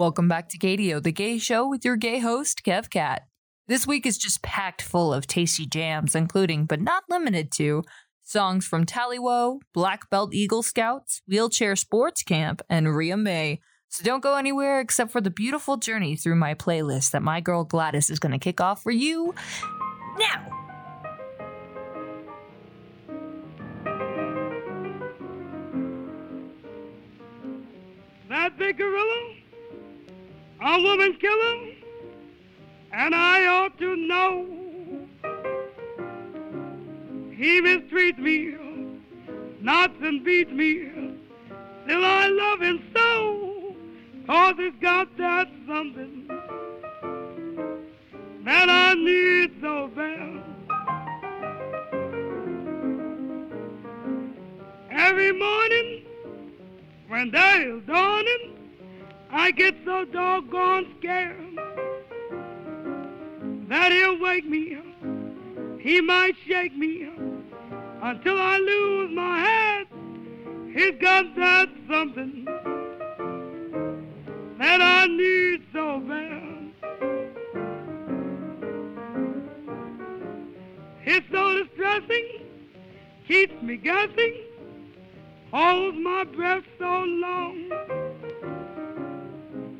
Welcome back to Gaydio, the gay show with your gay host, Kev Cat. This week is just packed full of tasty jams, including, but not limited to, songs from Tallywo, Black Belt Eagle Scouts, Wheelchair Sports Camp, and Ria May. So don't go anywhere except for the beautiful journey through my playlist that my girl Gladys is going to kick off for you now. That big gorilla, a woman killer, and I ought to know. He mistreats me, knocks and beats me, still I love him so, cause he's got that something that I need so bad. Every morning when day is dawning, I get so doggone scared that he'll wake me. Up, he might shake me until I lose my head. He's got that something that I need so bad. It's so distressing, keeps me guessing, holds my breath so long.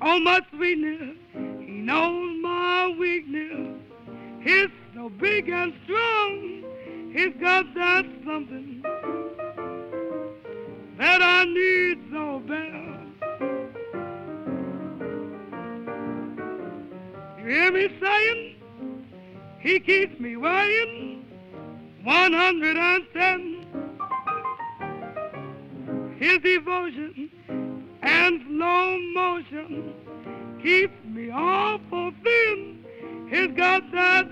Oh, my sweetness, he knows my weakness. He's so big and strong, he's got that something that I need so bad. You hear me saying? He keeps me weighing 110. His devotion and slow motion keeps me awful thin. He's got that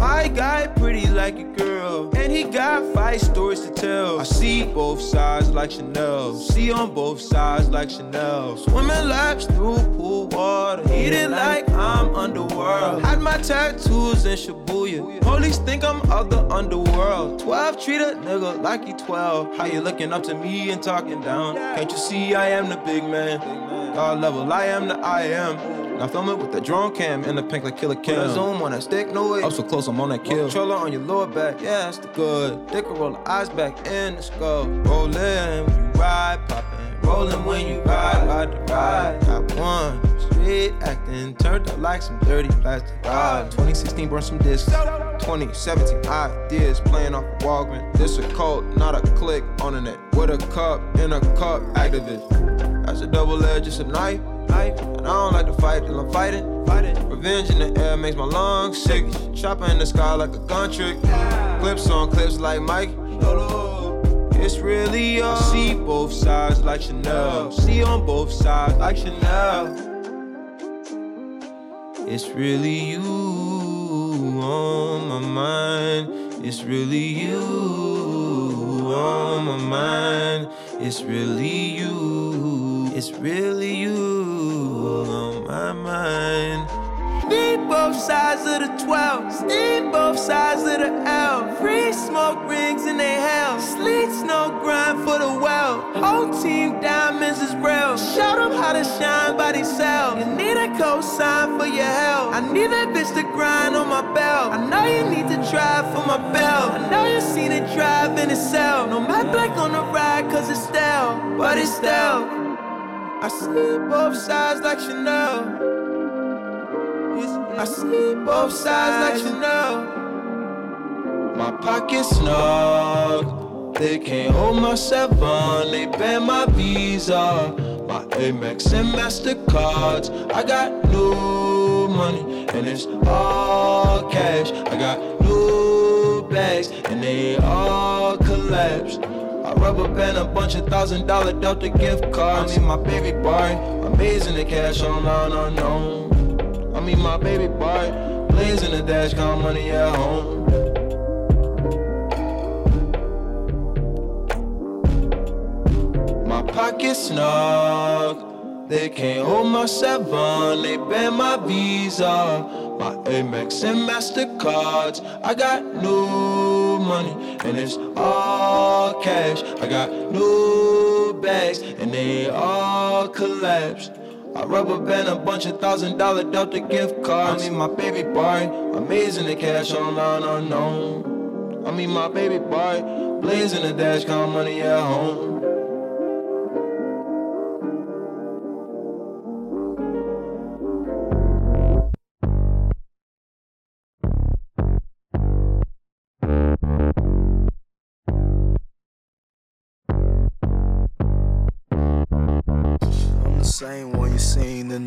My guy pretty like a girl, and he got five stories to tell. I see both sides like Chanel, see on both sides like Chanel. Swimming laps through pool water, eating like I'm underworld. Had my tattoos in Shibuya, police think I'm of the underworld. 12 treat a nigga like he 12. How you looking up to me and talking down? Can't you see I am the big man? God level, I am the I am. Now film it with the drone cam in the pink like Killa Cam. Zoom on that stick, no way. Up so close, I'm on that kill. Controller on your lower back, yeah, that's the good. Will roll the eyes back in the skull. Rollin' when you ride, poppin'. Rollin' when you ride, ride the ride. Got one, street acting, turned up like some dirty plastic. Ride. 2016, burn some discs. 2017 ideas playing off of Walgreens. This a cult, not a click on the net. With a cup in a cup, activist. That's a double edge, it's a knife. Knife. And I don't like to fight till I'm fighting. fighting. Revenge in the air makes my lungs sick. Chopper in the sky like a gun trick. Clips on clips like Mike. It's really you. I see both sides like Chanel. See on both sides like Chanel. It's really you on my mind. It's really you on my mind. It's really you. It's really you on my mind. Need both sides of the 12. Need both sides of the L. Free smoke rings in they hell. Sleet snow grind for the well. Whole team diamonds is real. Show them how to shine by themselves. You need a cosign for your help. I need that bitch to grind on my belt. I know you need to drive for my belt. I know you seen it drive in itself. No matte black on the ride, cause it's stale. But it's stale. I see both sides like you Chanel. I see both sides like Chanel. My pockets snug. They can't hold my seven. They ban my visa. My Amex and Mastercards. I got new money and it's all cash. I got new bags and they all collapsed. Rubber band a bunch of thousand dollar Delta gift cards. I mean my baby boy, amazing the cash online unknown. I mean my baby boy, blazing the dash, count money at home. My pockets snug, they can't hold my seven, they ban my visa. My Amex and Mastercards, I got new money and it's all cash. I got new bags and they all collapsed. I rubber band a bunch of thousand dollar Delta gift cards. I mean my baby boy, amazing the cash online unknown. I mean my baby boy, blazing the dash, count money at home.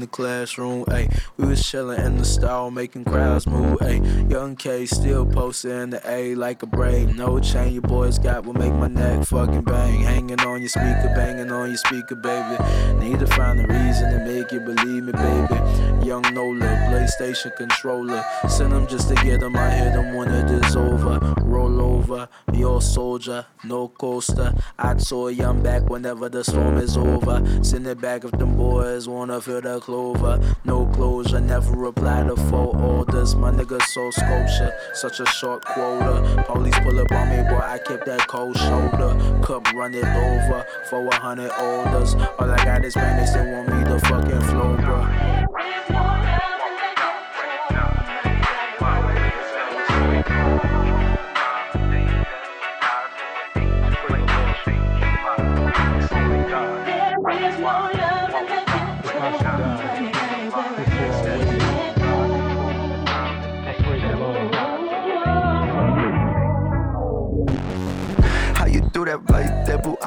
The classroom. Ayy, we was chillin' in the stall, making crowds move. Ayy, young K still posting the A like a brain. No chain your boys got will make my neck fucking bang. Hanging on your speaker, banging on your speaker, baby. Need to find a reason to make you believe me, baby. Young Nola, PlayStation controller. Send them just to get them. I hit them when it is over. Roll over, your soldier, no coaster. I told you I'm back whenever the storm is over. Send it back if them boys wanna feel the clover. No closure, never reply to four orders. My nigga so sculpture, such a short quota. Police pull up on me, boy, I kept that cold shoulder. Cup run it over for hundred orders. All I got is pain, they want me to fucking flow, bro.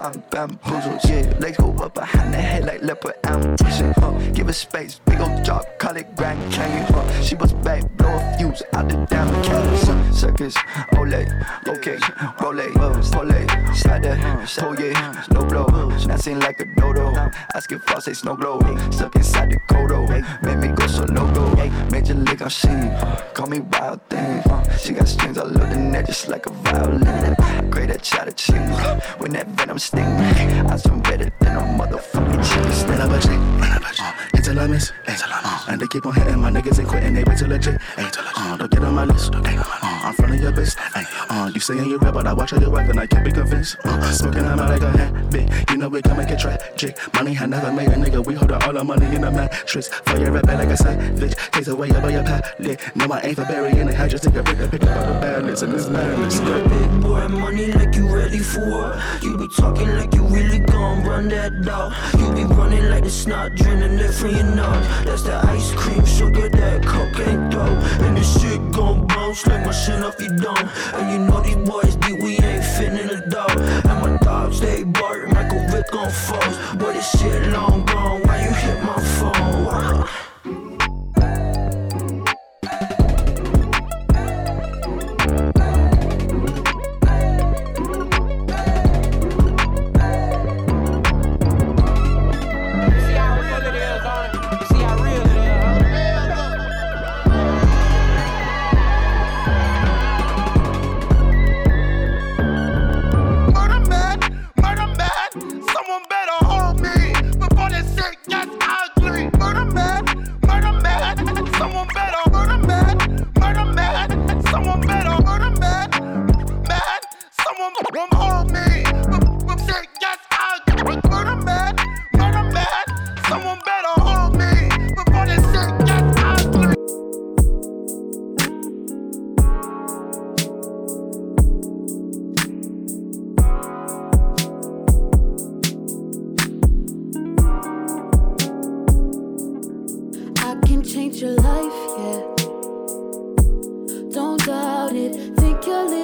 I'm bamboozled. Yeah, legs go up behind the head like leopard ambition. Uh, give her space, big old drop, call it Grand Canyon. Uh, she was back, blow a fuse out the damn. Uh, circus, Olay, okay, Rolay, Polay, slide that, oh yeah, no blow. Not seem like a dodo. Asking for say snow glow. Stuck inside the codo, made me go so logo. Major league, I'm singing. Call me wild thing. She got strings all over the neck, just like a violin. Great at chatter cheese. When that venom sting I swim better than a motherfucking chicken Stand up a chick, run up a chick Until I miss, until I miss And they keep on hitting my niggas ain't quitting They wait till legit, ain't till legit. Uh, Don't get on my list, don't get on my list. Uh, I'm front of your bitch, ay, uh, You saying you real but I watch how you work And I can't be convinced. Uh, Smoking I'm out like a habit You know we can make it tragic. Money I never made a nigga. We hold all our money in the mattress. Fire rap like a savage. Takes away all your palate. No I ain't for burying it. I just take a pick, pick up all the badness And this madness. Big boy money like you ready for. You be talking like you really gon' run that dog. You be running like the snot draining from your nose. That's the ice cream, sugar, that cocaine throw. And this shit gon' bounce like my shit off your dome. And you know these boys be we ain't fitting in the dog. And my dogs they bark, Michael Vick on foes. But this shit long gone. Why you hit my phone?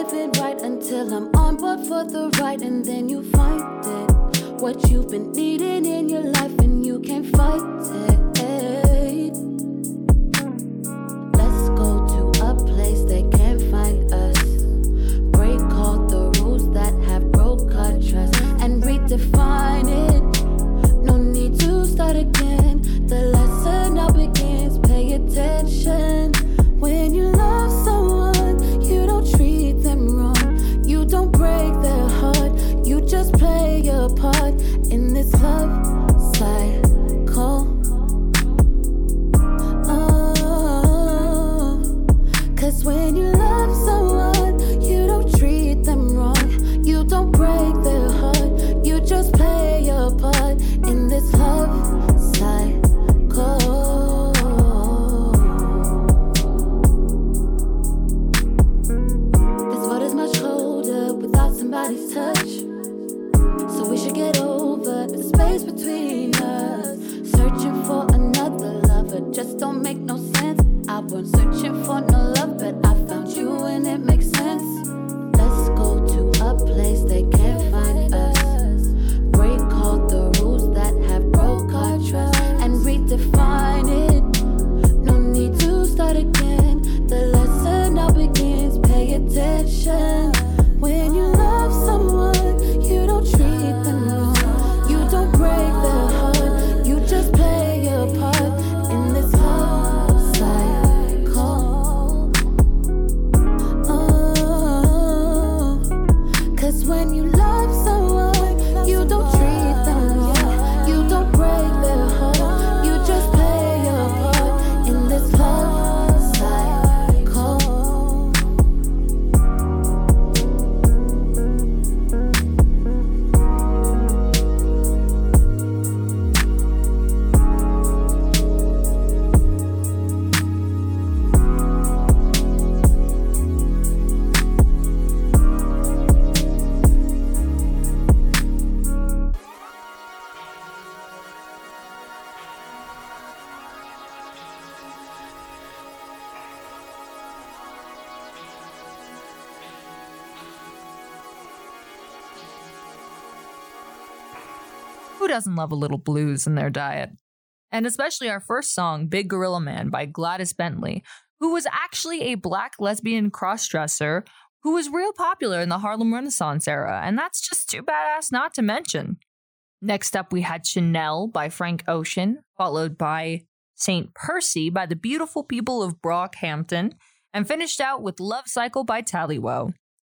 Living right until I'm on board for the ride, and then you find it. What you've been needing in your life, and you can't fight it. Doesn't love a little blues in their diet? And especially our first song, Big Gorilla Man by Gladys Bentley, who was actually a black lesbian crossdresser who was real popular in the Harlem Renaissance era, and that's just too badass not to mention. Next up, we had Chanel by Frank Ocean, followed by St. Percy by the beautiful people of Brockhampton, and finished out with Love Cycle by Tallywo.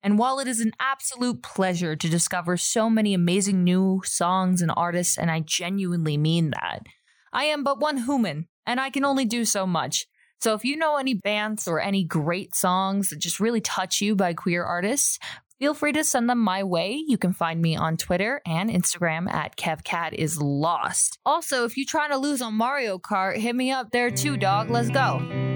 And while it is an absolute pleasure to discover so many amazing new songs and artists, and I genuinely mean that, I am but one human, and I can only do so much. So if you know any bands or any great songs that just really touch you by queer artists, feel free to send them my way. You can find me on Twitter and Instagram at KevCatIsLost. Also, if you're trying to lose on Mario Kart, hit me up there too, dog. Let's go.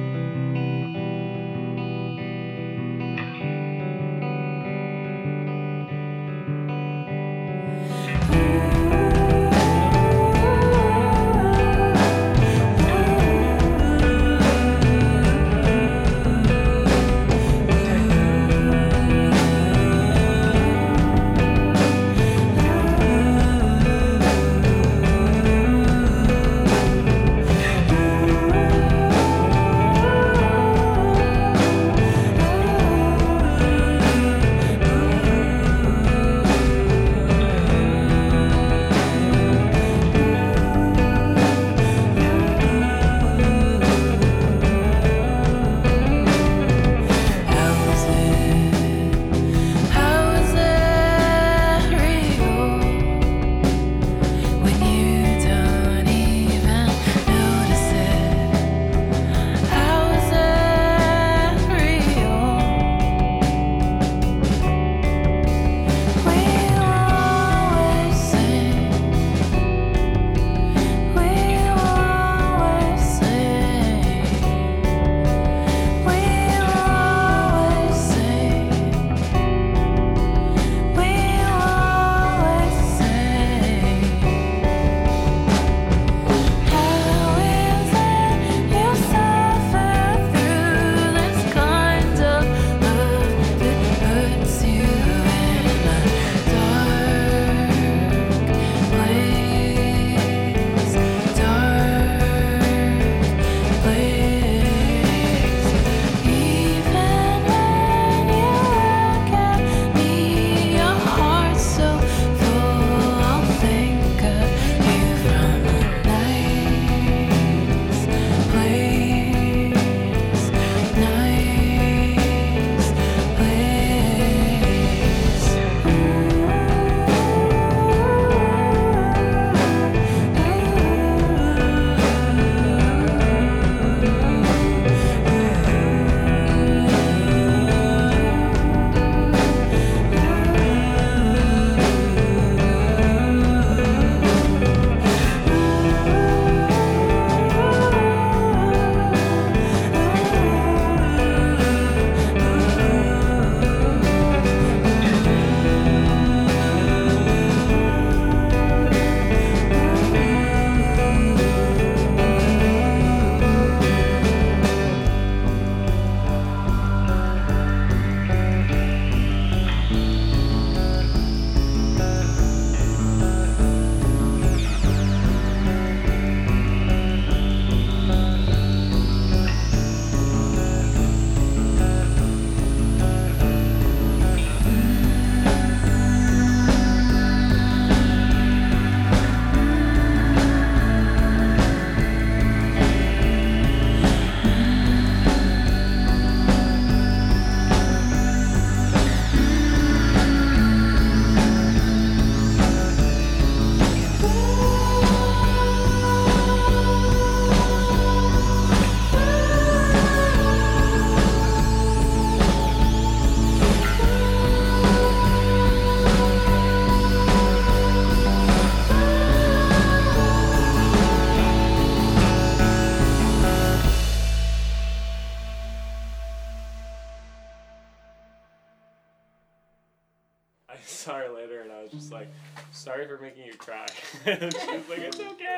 and she was like, "It's okay."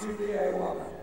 To Be a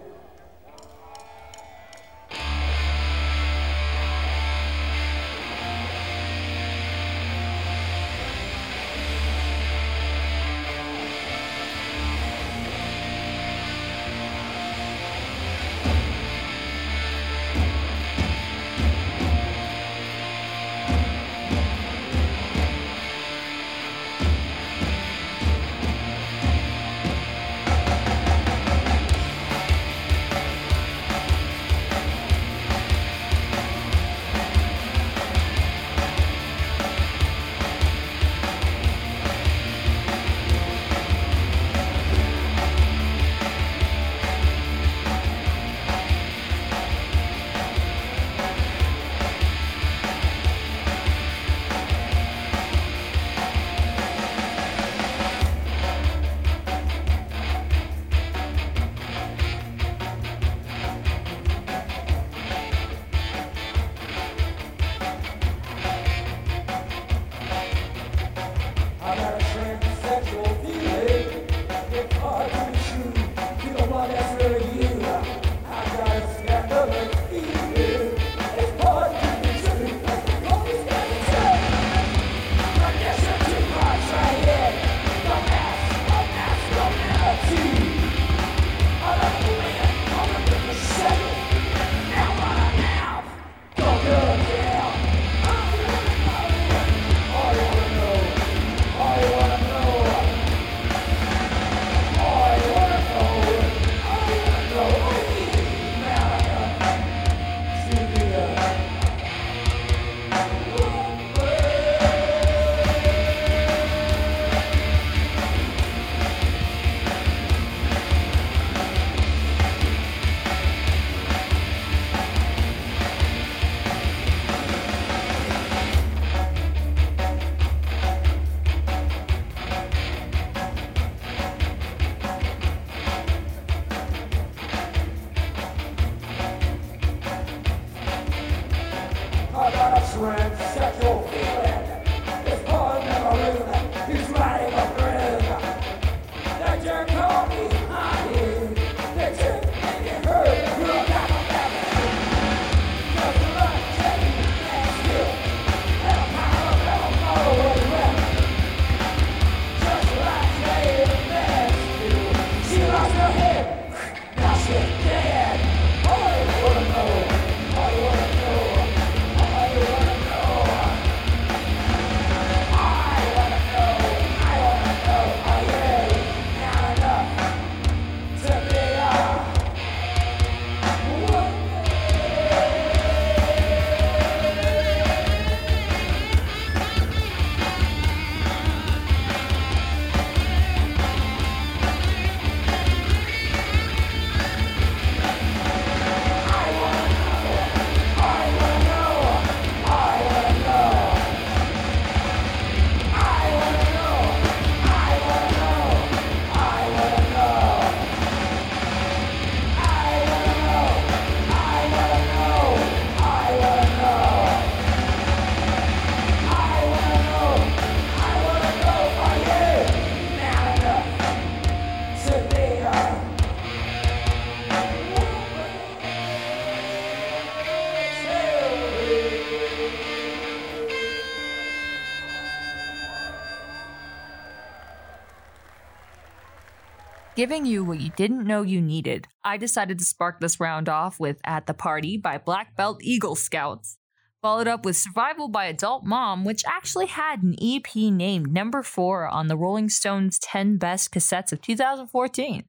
Giving you what you didn't know you needed, I decided to spark this round off with At the Party by Black Belt Eagle Scouts. Followed up with Survival by Adult Mom, which actually had an EP named number 4 on the Rolling Stones 10 Best Cassettes of 2014.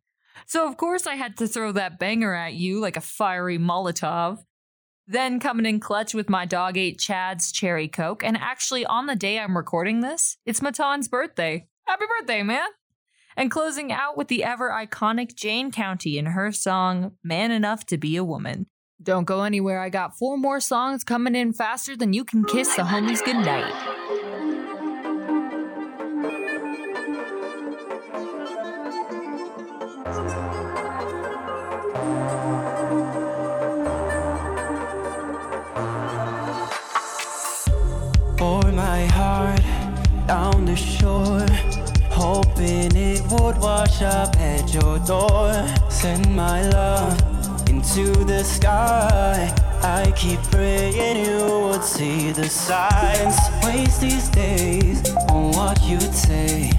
So, of course, I had to throw that banger at you like a fiery Molotov. Then, coming in clutch with my dog ate Chad's Cherry Coke, and actually, on the day I'm recording this, it's Matan's birthday. Happy birthday, man! And closing out with the ever iconic Jane County in her song Man Enough to Be a Woman. Don't go anywhere, I got four more songs coming in faster than you can kiss the homies goodnight. Pour my heart down the shore, hoping it would wash up at your door. Send my love into the sky. I keep praying you would see the signs. Waste these days on what you'd say.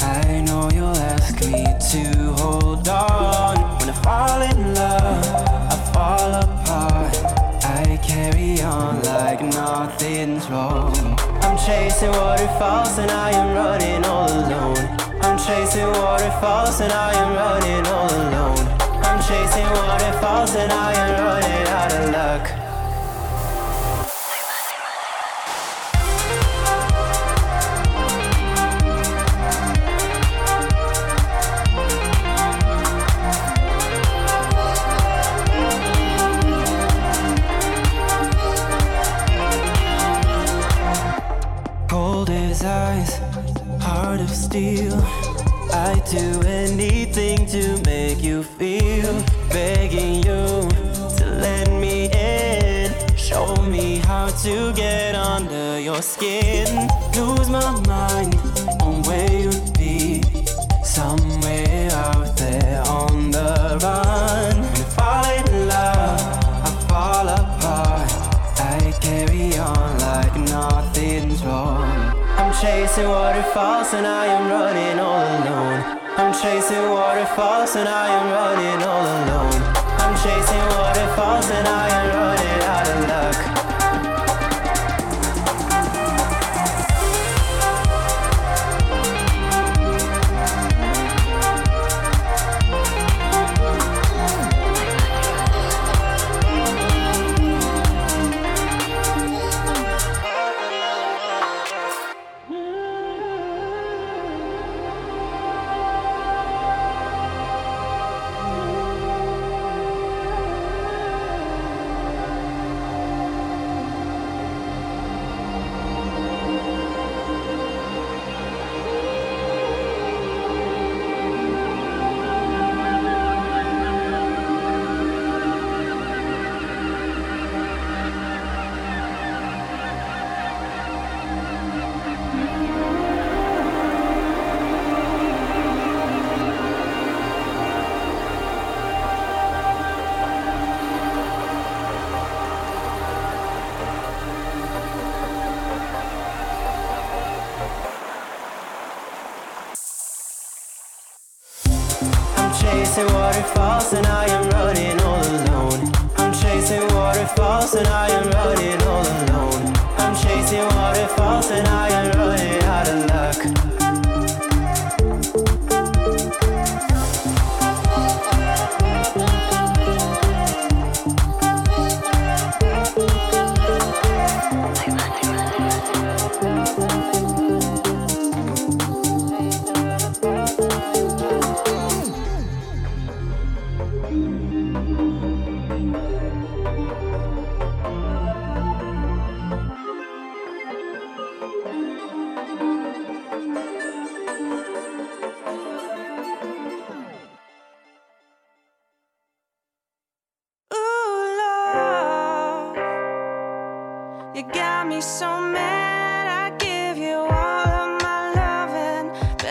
I know you'll ask me to hold on. When I fall in love, I fall apart. I carry on like nothing's wrong. I'm chasing waterfalls and I am running all alone. Chasing waterfalls and I am running all alone. I'm chasing waterfalls and I am running out of luck. Cold as ice, heart of steel. I do anything to make you feel. Begging you to let me in. Show me how to get under your skin. Lose my mind on where you'd be. Somewhere chasing waterfalls and I am running all alone. I'm chasing waterfalls and I am running all alone. I'm chasing waterfalls and I am running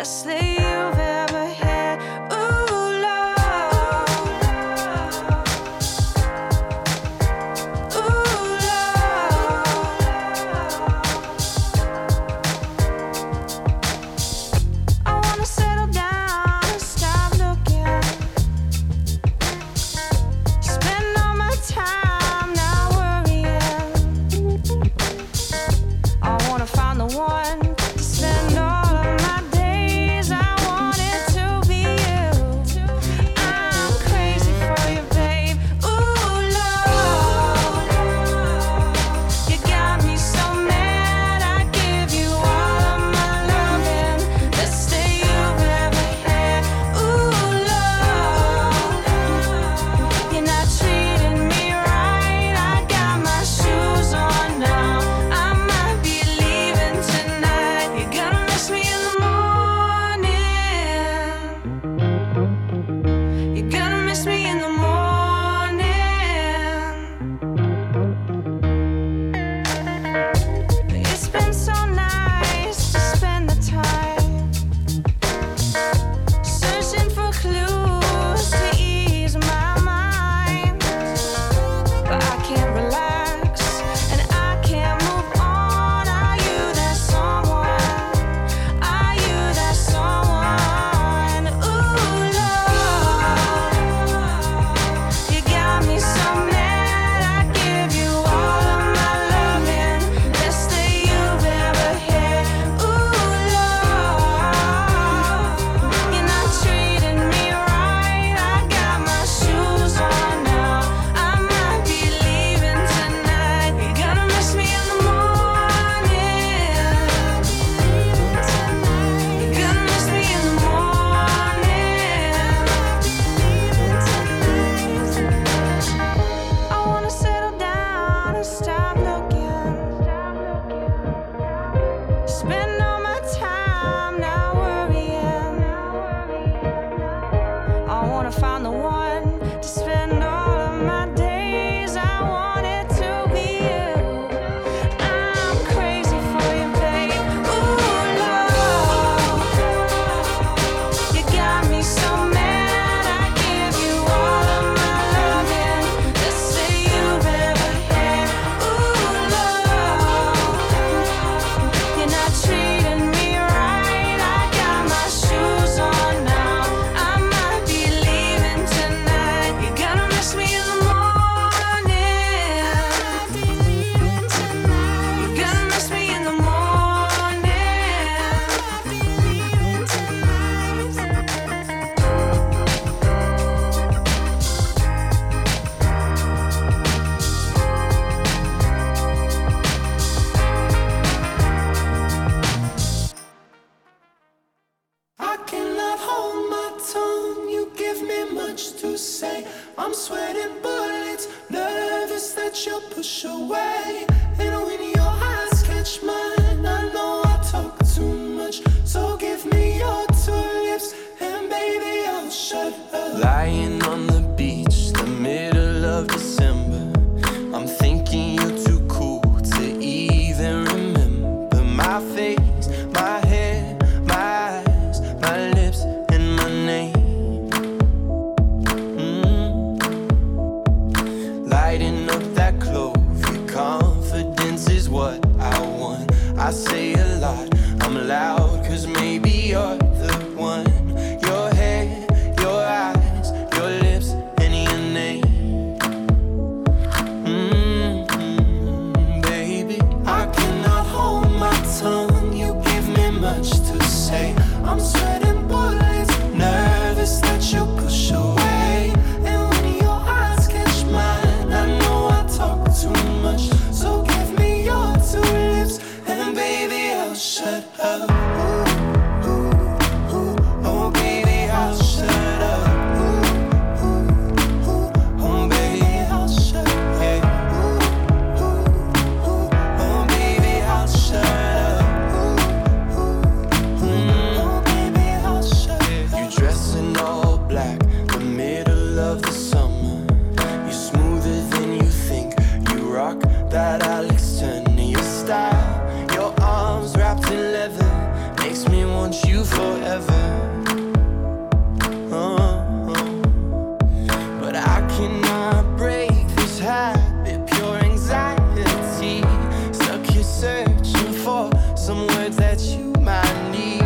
loving, Lying you might need.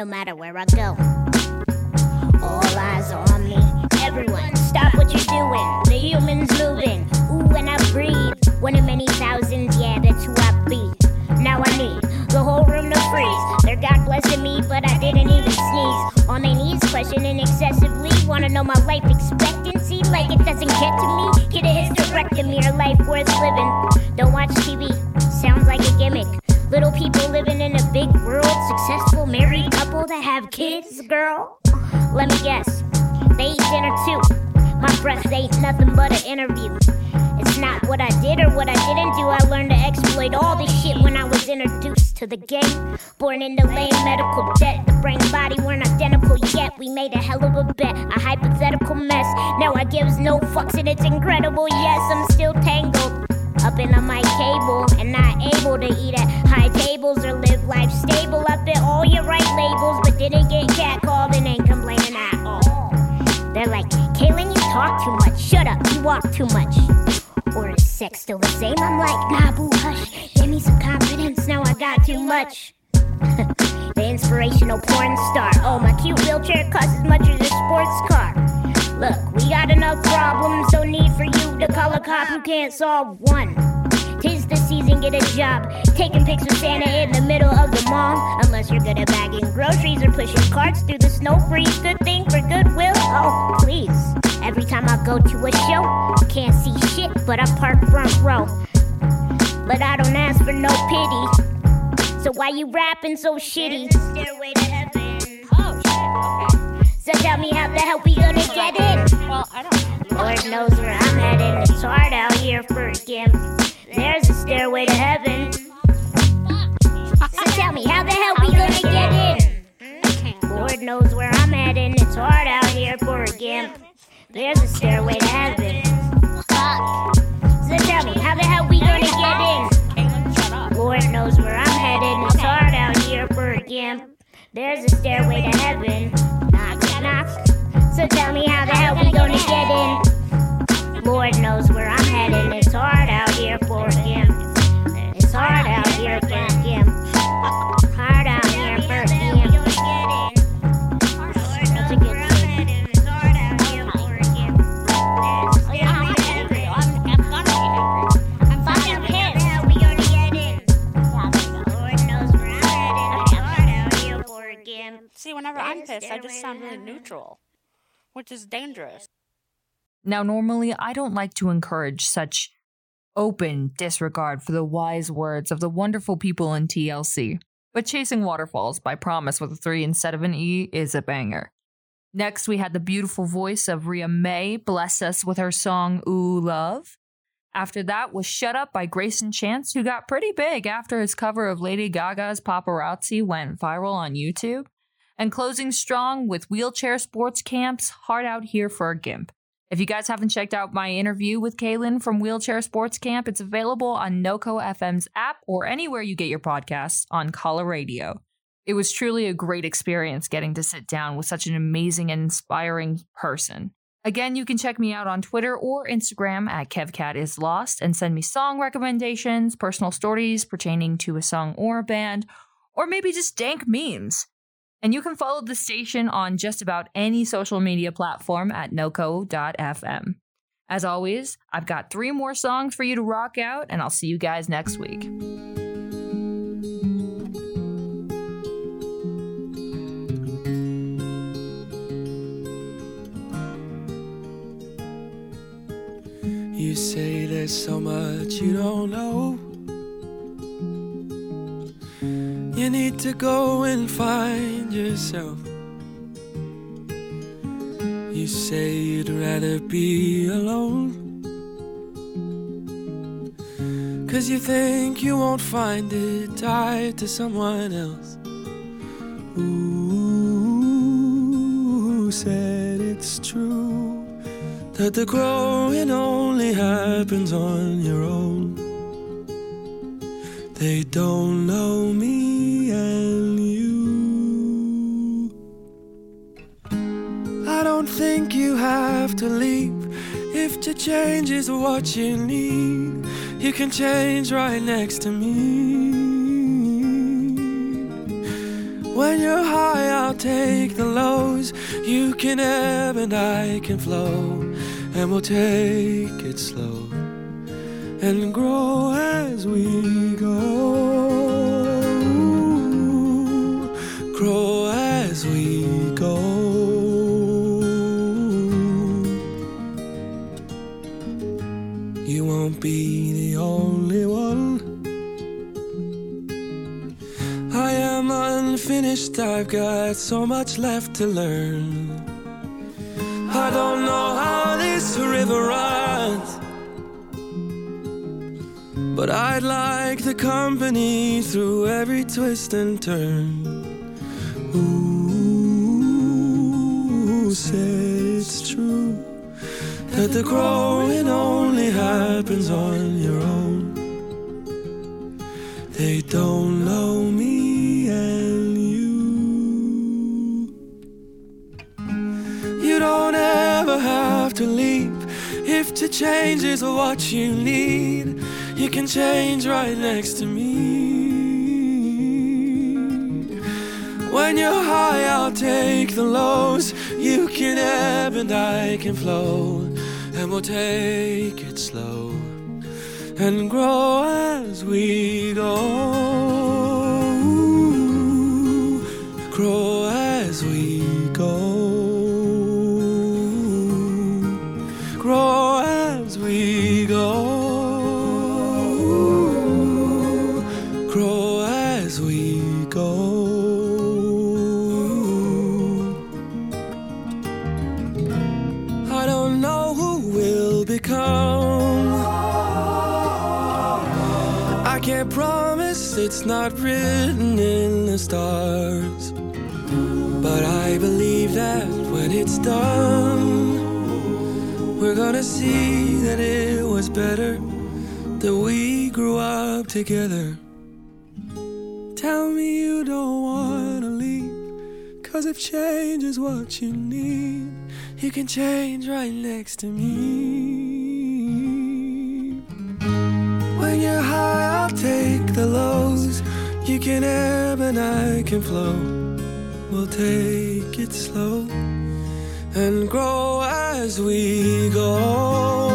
No matter where I go. All eyes are on me. Everyone, stop what you're doing. The humans moving. Ooh, when I breathe. One of many thousands, yeah, that's who I be. Now I need the whole room to freeze. They're God blessing me, but I didn't even sneeze. On my knees, questioning excessively. Wanna know my life expectancy? Like it doesn't get to me. Get a hysterectomy or life worth living. Don't watch TV. Sounds like a gimmick. Little people living in a big world, successful married couple that have kids, girl. Let me guess, they eat dinner too. My breath ain't nothing but an interview. It's not what I did or what I didn't do. I learned to exploit all this shit when I was introduced to the game. Born into lame medical debt. The brain body weren't identical yet. We made a hell of a bet, a hypothetical mess. Now I gives no fucks and it's incredible. Yes, I'm still tangled up in a mic cable and not able to eat at high tables or live life stable. up fit all your right labels, but didn't get catcalled and ain't complaining at all. They're like, Kalyn, you talk too much. Shut up, you walk too much. Or is sex still the same? I'm like, nah, boo, hush. Give me some confidence, now I got too much. the inspirational porn star. Oh, my cute wheelchair costs as much as a sports car. Look, we got enough problems, no need for you to call a cop who can't solve one. Tis the season, get a job. Taking pics with Santa in the middle of the mall. Unless you're good at bagging groceries or pushing carts through the snow freeze. Good thing for goodwill. Oh, please. Every time I go to a show, can't see shit, but I park front row. But I don't ask for no pity. So why you rapping so shitty? Stairway to heaven. Oh shit. Okay. So tell me how the hell we gonna get in? Well, I don't know. Lord knows where I'm headed. It's hard out here for a gimp. There's a stairway to heaven. So tell me how the hell we gonna get in? Lord knows where I'm heading. It's hard out here for a gimp. There's a stairway to heaven. So tell me how the hell we gonna get in? Lord knows where I'm headed. It's hard out here for a gimp. There's a stairway to heaven. Knock, So tell me how the hell we gonna get in? Lord knows where I'm heading. It's hard out here for him. It's hard out here for a I'm pissed, I just sound really neutral, which is dangerous. Now, normally I don't like to encourage such open disregard for the wise words of the wonderful people in TLC, but Chasing Waterfalls by Promise with a 3 instead of an E is a banger. Next, we had the beautiful voice of Rhea May bless us with her song Ooh Love. After that was Shut Up by Greyson Chance, who got pretty big after his cover of Lady Gaga's Paparazzi went viral on YouTube. And closing strong with Wheelchair Sports Camp's Hard Out Here for a Gimp. If you guys haven't checked out my interview with Kalyn from Wheelchair Sports Camp, it's available on NoCo FM's app or anywhere you get your podcasts on Color Radio. It was truly a great experience getting to sit down with such an amazing and inspiring person. Again, you can check me out on Twitter or Instagram at KevCatIsLost and send me song recommendations, personal stories pertaining to a song or a band, or maybe just dank memes. And you can follow the station on just about any social media platform at noco.fm. As always, I've got three more songs for you to rock out, and I'll see you guys next week. You say there's so much you don't know. Need to go and find yourself. You say you'd rather be alone. Cause you think you won't find it tied to someone else. Ooh, said it's true that the growing only happens on your own. They don't know me have to leave if to change is what you need. You can change right next to me. When you're high, I'll take the lows. You can ebb and I can flow, and we'll take it slow and grow as we go. Unfinished, I've got so much left to learn. I don't know how this river runs. But I'd like the company through every twist and turn. Who said it's true that the growing only happens on your own. They don't know me have to leap. if to change is what you need. You can change right next to me. When you're high, I'll take the lows. You can ebb and I can flow. And we'll take it slow and grow as we go. Grow it's not written in the stars. But I believe that when it's done, we're gonna see that it was better that we grew up together. Tell me you don't wanna leave. Cause if change is what you need, you can change right next to me. Can ebb and I can flow. We'll take it slow and grow as we go.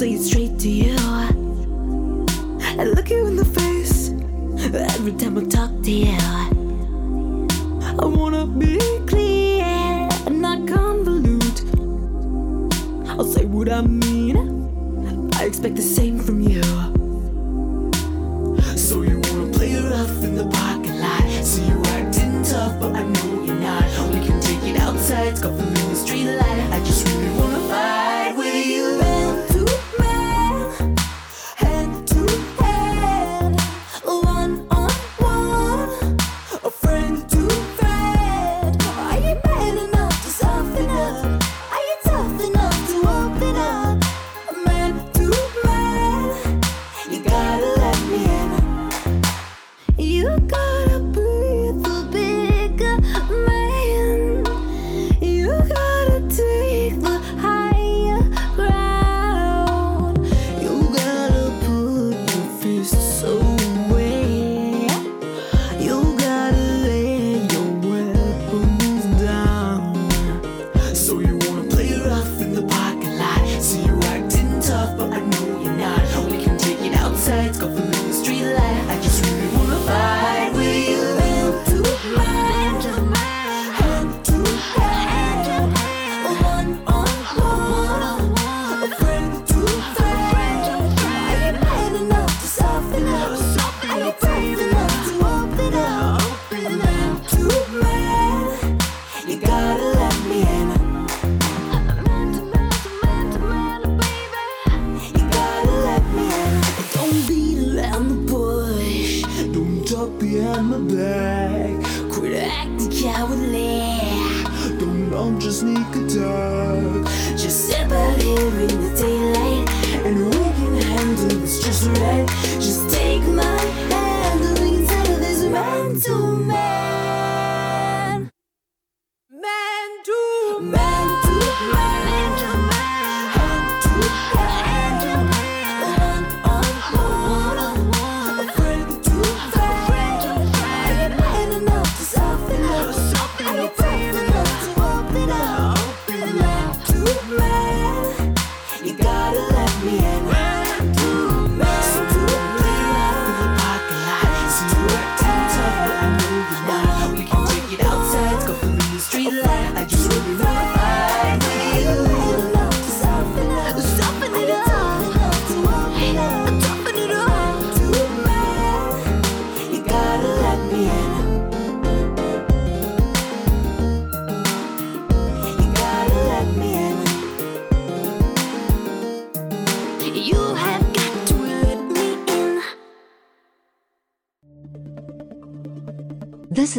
say it straight to you. I look you in the face every time I talk to you.